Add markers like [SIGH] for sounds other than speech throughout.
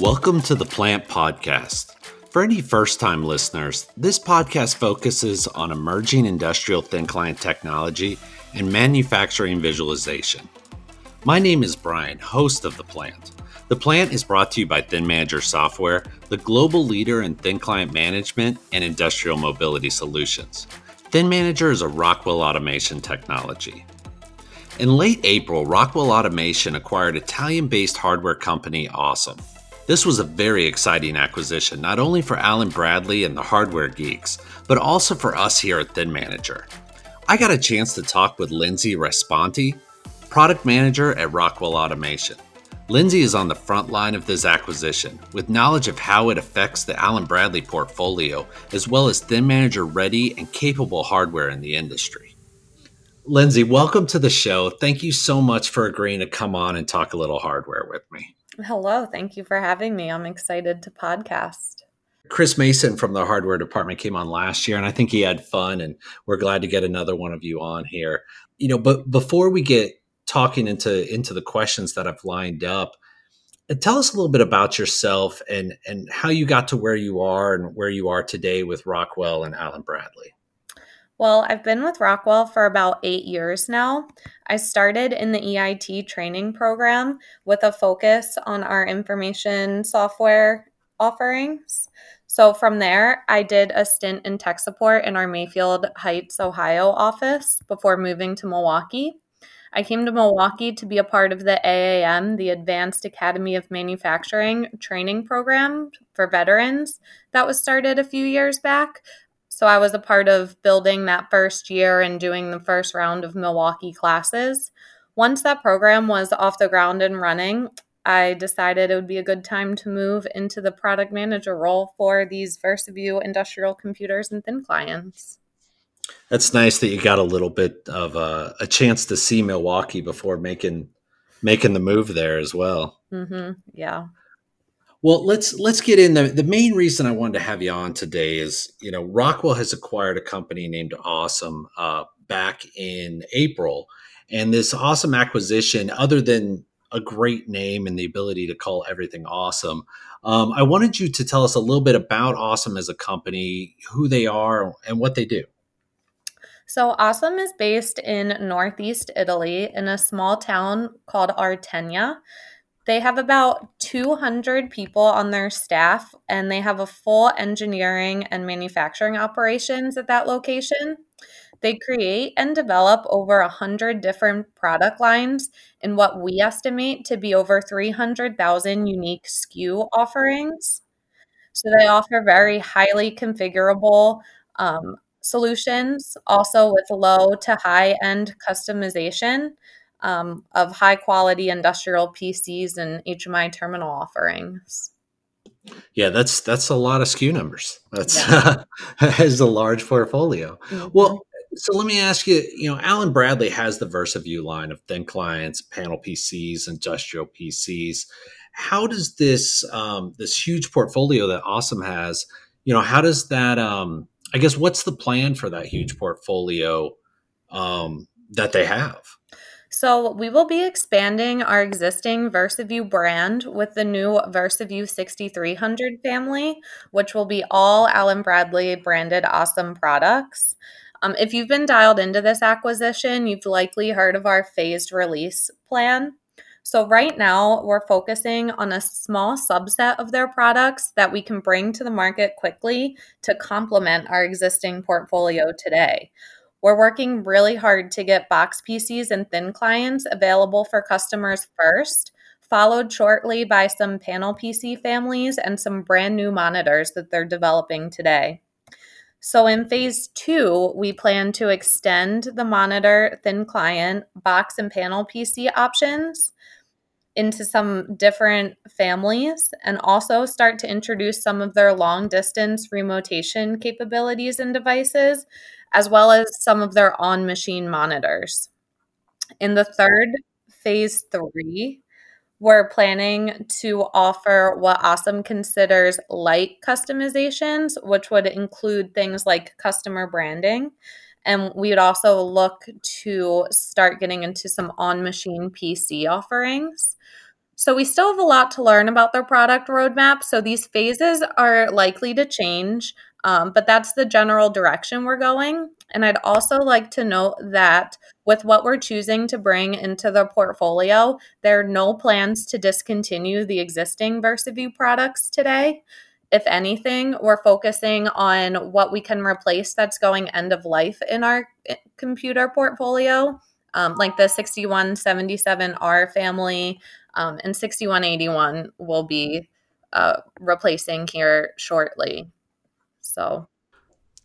Welcome to the Plant Podcast. For any first time listeners, this podcast focuses on emerging industrial thin client technology and manufacturing visualization. My name is Bryan, host of The Plant. The Plant is brought to you by Thin Manager Software, the global leader in thin client management and industrial mobility solutions. Thin Manager is a Rockwell automation technology. In late April, Rockwell Automation acquired Italian based hardware company ASEM. This was a very exciting acquisition, not only for Allen Bradley and the hardware geeks, but also for us here at Thin Manager. I got a chance to talk with Lindsay Raspanti, product manager at Rockwell Automation. Lindsay is on the front line of this acquisition with knowledge of how it affects the Allen Bradley portfolio, as well as Thin Manager ready and capable hardware in the industry. Lindsay, welcome to the show. Thank you so much for agreeing to come on and talk a little hardware with me. Hello, thank you for having me. I'm excited to podcast. Chris Mason from the hardware department came on last year, and I think he had fun, and we're glad to get another one of you on here. You know, but before we get talking into into the questions that I've lined up, uh, tell us a little bit about yourself and and how you got to where you are and where you are today with Rockwell and Allen Bradley. Well, I've been with Rockwell for about eight years now. I started in the EIT training program with a focus on our information software offerings. So from there, I did a stint in tech support in our Mayfield Heights, Ohio office before moving to Milwaukee. I came to Milwaukee to be a part of the AAM, the Advanced Academy of Manufacturing training program for veterans that was started a few years back. So I was a part of building that first year and doing the first round of Milwaukee classes. Once that program was off the ground and running, I decided it would be a good time to move into the product manager role for these VersaView industrial computers and thin clients. That's nice that you got a little bit of a, a chance to see Milwaukee before making making the move there as well. Mm-hmm. Yeah. Well, let's let's get in. The, the main reason I wanted to have you on today is, you know, Rockwell has acquired a company named ASEM uh, back in April, and this awesome acquisition, other than a great name and the ability to call everything awesome, um, I wanted you to tell us a little bit about ASEM as a company, who they are, and what they do. So, ASEM is based in Northeast Italy in a small town called Artegna. They have about 200 people on their staff, and they have a full engineering and manufacturing operations at that location. They create and develop over 100 different product lines in what we estimate to be over 300,000 unique SKU offerings. So they offer very highly configurable um, solutions, also with low to high end customization um, of high quality industrial PCs and HMI terminal offerings. Yeah, that's that's a lot of SKU numbers. That's yeah. [LAUGHS] has a large portfolio. Mm-hmm. Well, so let me ask you. You know, Allen Bradley has the VersaView line of thin clients, panel PCs, industrial PCs. How does this um, this huge portfolio that ASEM has? You know, how does that? Um, I guess what's the plan for that huge portfolio um, that they have? So, we will be expanding our existing VersaView brand with the new VersaView 6300 family, which will be all Allen Bradley branded ASEM products. Um, if you've been dialed into this acquisition, you've likely heard of our phased release plan. So, right now, we're focusing on a small subset of their products that we can bring to the market quickly to complement our existing portfolio today. We're working really hard to get box PCs and thin clients available for customers first, followed shortly by some panel PC families and some brand new monitors that they're developing today. So, in phase two, we plan to extend the monitor, thin client, box, and panel PC options into some different families and also start to introduce some of their long distance remotation capabilities and devices as well as some of their on machine monitors. In the third phase three, we're planning to offer what ASEM considers light customizations, which would include things like customer branding. And we would also look to start getting into some on machine PC offerings. So we still have a lot to learn about their product roadmap. So these phases are likely to change, um, but that's the general direction we're going. And I'd also like to note that with what we're choosing to bring into the portfolio, there are no plans to discontinue the existing VersaView products today. If anything, we're focusing on what we can replace that's going end of life in our eh, computer portfolio, um, like the 6177R family, um, and 6181 will be uh, replacing here shortly. So,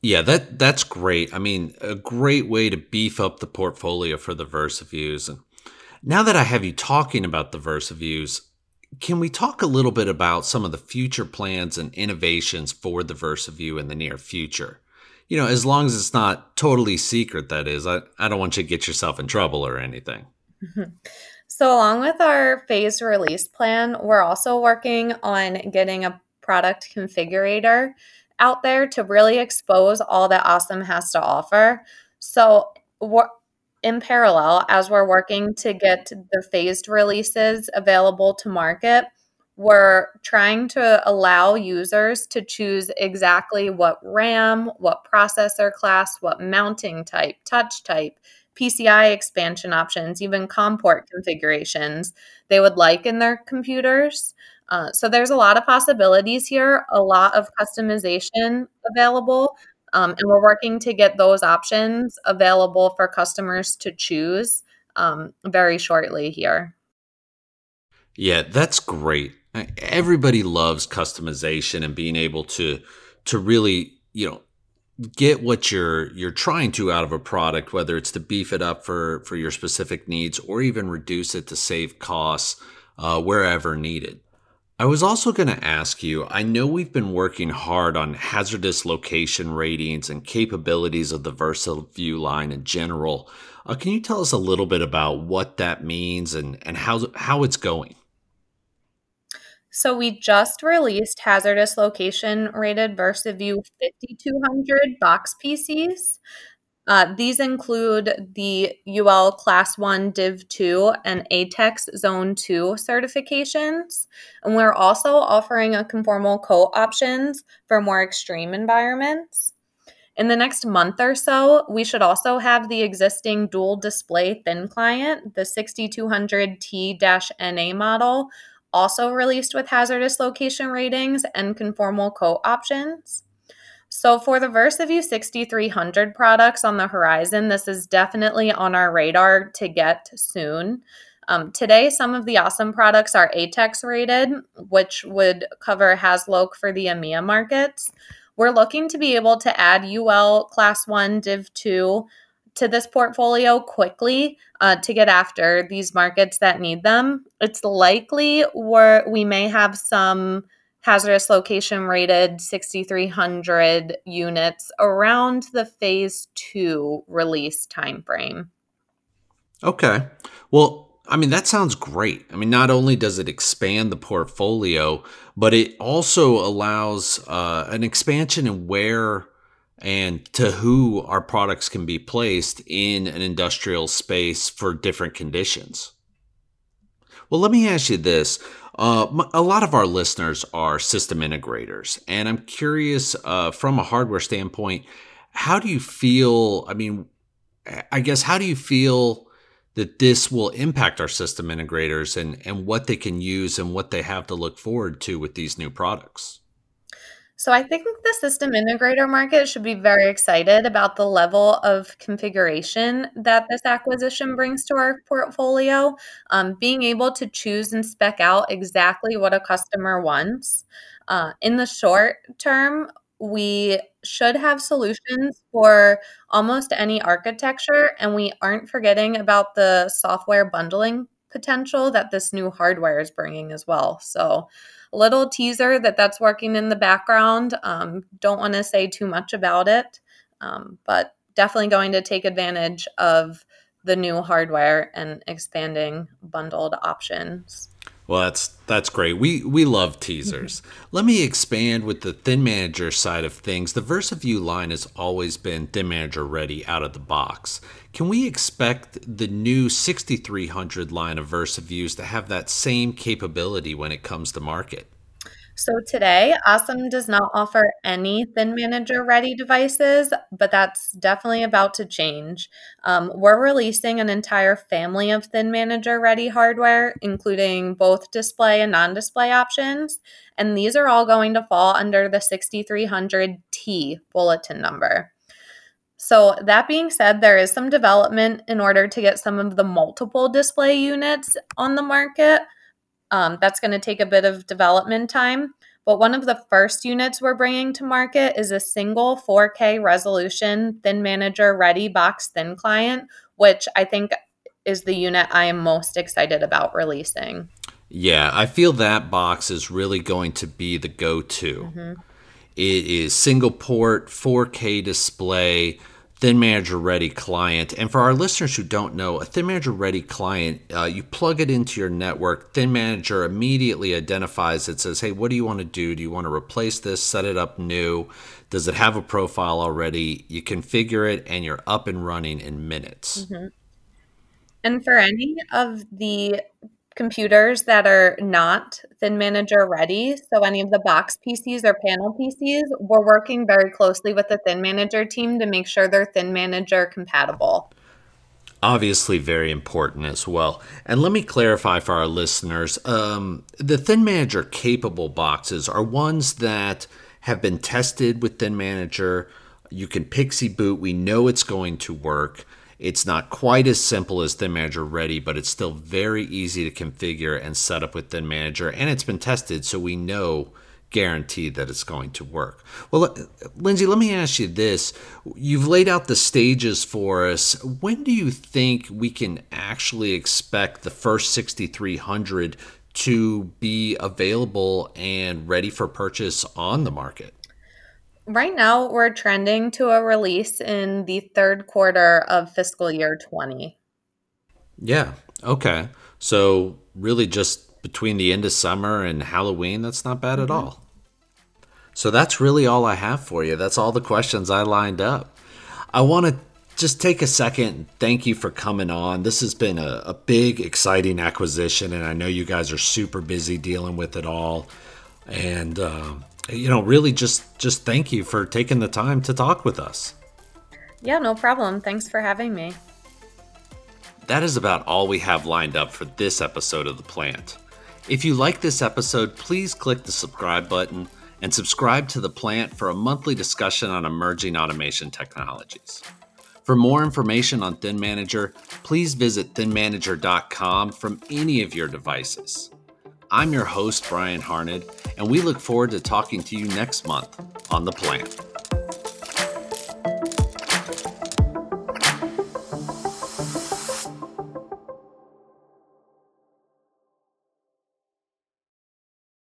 yeah, that that's great. I mean, a great way to beef up the portfolio for the VersaViews. And now that I have you talking about the VersaViews, can we talk a little bit about some of the future plans and innovations for the VersaView in the near future? You know, as long as it's not totally secret, that is. I, I don't want you to get yourself in trouble or anything. [LAUGHS] So, along with our phase release plan, we're also working on getting a product configurator out there to really expose all that ASEM has to offer. So, in parallel, as we're working to get the phased releases available to market, we're trying to allow users to choose exactly what RAM, what processor class, what mounting type, touch type, PCI expansion options, even COM port configurations they would like in their computers. Uh, so there's a lot of possibilities here, a lot of customization available, um, and we're working to get those options available for customers to choose um, very shortly here. Yeah, that's great. Everybody loves customization and being able to to really, you know, get what you're you're trying to out of a product whether it's to beef it up for for your specific needs or even reduce it to save costs uh, wherever needed i was also going to ask you i know we've been working hard on hazardous location ratings and capabilities of the VersaView line in general uh, can you tell us a little bit about what that means and and how how it's going so we just released hazardous location rated VersaView 5200 box PCs. Uh, these include the UL Class 1 Div 2 and ATEX Zone 2 certifications. And we're also offering a conformal coat options for more extreme environments. In the next month or so, we should also have the existing dual display thin client, the 6200T NA model, also released with hazardous location ratings and conformal coat options. So, for the VersaView 6300 products on the horizon, this is definitely on our radar to get soon. Um, today, some of the ASEM products are ATEX rated, which would cover HazLoc for the EMEA markets. We're looking to be able to add UL Class 1 Div 2 to this portfolio quickly uh, to get after these markets that need them. It's likely where we may have some hazardous location rated 6300 units around the phase two release timeframe. Okay. Well, I mean, that sounds great. I mean, not only does it expand the portfolio, but it also allows uh, an expansion in where and to who our products can be placed in an industrial space for different conditions. Well, let me ask you this. Uh, a lot of our listeners are system integrators, and I'm curious uh, from a hardware standpoint, how do you feel? I mean, I guess, how do you feel that this will impact our system integrators and, and what they can use and what they have to look forward to with these new products? So I think the system integrator market should be very excited about the level of configuration that this acquisition brings to our portfolio. Um, being able to choose and spec out exactly what a customer wants. Uh, in the short term, we should have solutions for almost any architecture, and we aren't forgetting about the software bundling potential that this new hardware is bringing as well. So a little teaser that that's working in the background. Um, don't want to say too much about it, um, but definitely going to take advantage of the new hardware and expanding bundled options. Well, that's that's great. We we love teasers. Let me expand with the Thin Manager side of things. The VersaView line has always been Thin Manager ready out of the box. Can we expect the new 6300 line of VersaViews to have that same capability when it comes to market? So today, ASEM does not offer any Thin Manager ready devices, but that's definitely about to change. Um, we're releasing an entire family of Thin Manager ready hardware, including both display and non display options. And these are all going to fall under the 6300T bulletin number. So, that being said, there is some development in order to get some of the multiple display units on the market. Um, that's going to take a bit of development time. But one of the first units we're bringing to market is a single 4K resolution Thin Manager Ready Box Thin Client, which I think is the unit I am most excited about releasing. Yeah, I feel that box is really going to be the go to. Mm-hmm. It is single port, 4K display, Thin Manager Ready client. And for our listeners who don't know, a Thin Manager Ready client, uh, you plug it into your network. Thin Manager immediately identifies it, says, hey, what do you want to do? Do you want to replace this, set it up new? Does it have a profile already? You configure it, and you're up and running in minutes. Mm-hmm. And for any of the computers that are not Thin Manager ready, so any of the box PCs or panel PCs, we're working very closely with the Thin Manager team to make sure they're Thin Manager compatible. Obviously, very important as well. And let me clarify for our listeners um, the Thin Manager capable boxes are ones that have been tested with Thin Manager. You can PXE boot, we know it's going to work. It's not quite as simple as Thin Manager Ready, but it's still very easy to configure and set up with Thin Manager. And it's been tested, so we know guaranteed that it's going to work. Well, Lindsay, let me ask you this. You've laid out the stages for us. When do you think we can actually expect the first 6300 to be available and ready for purchase on the market? Right now, we're trending to a release in the third quarter of fiscal year 20. Yeah. Okay. So, really, just between the end of summer and Halloween, that's not bad mm-hmm. at all. So, that's really all I have for you. That's all the questions I lined up. I want to just take a second. Thank you for coming on. This has been a, a big, exciting acquisition, and I know you guys are super busy dealing with it all. And, um, you know, really just just thank you for taking the time to talk with us. Yeah, no problem. Thanks for having me. That is about all we have lined up for this episode of The Plant. If you like this episode, please click the subscribe button and subscribe to The Plant for a monthly discussion on emerging automation technologies. For more information on Thin Manager, please visit thinmanager.com from any of your devices. I'm your host, Bryan Harned, and we look forward to talking to you next month on The Plant.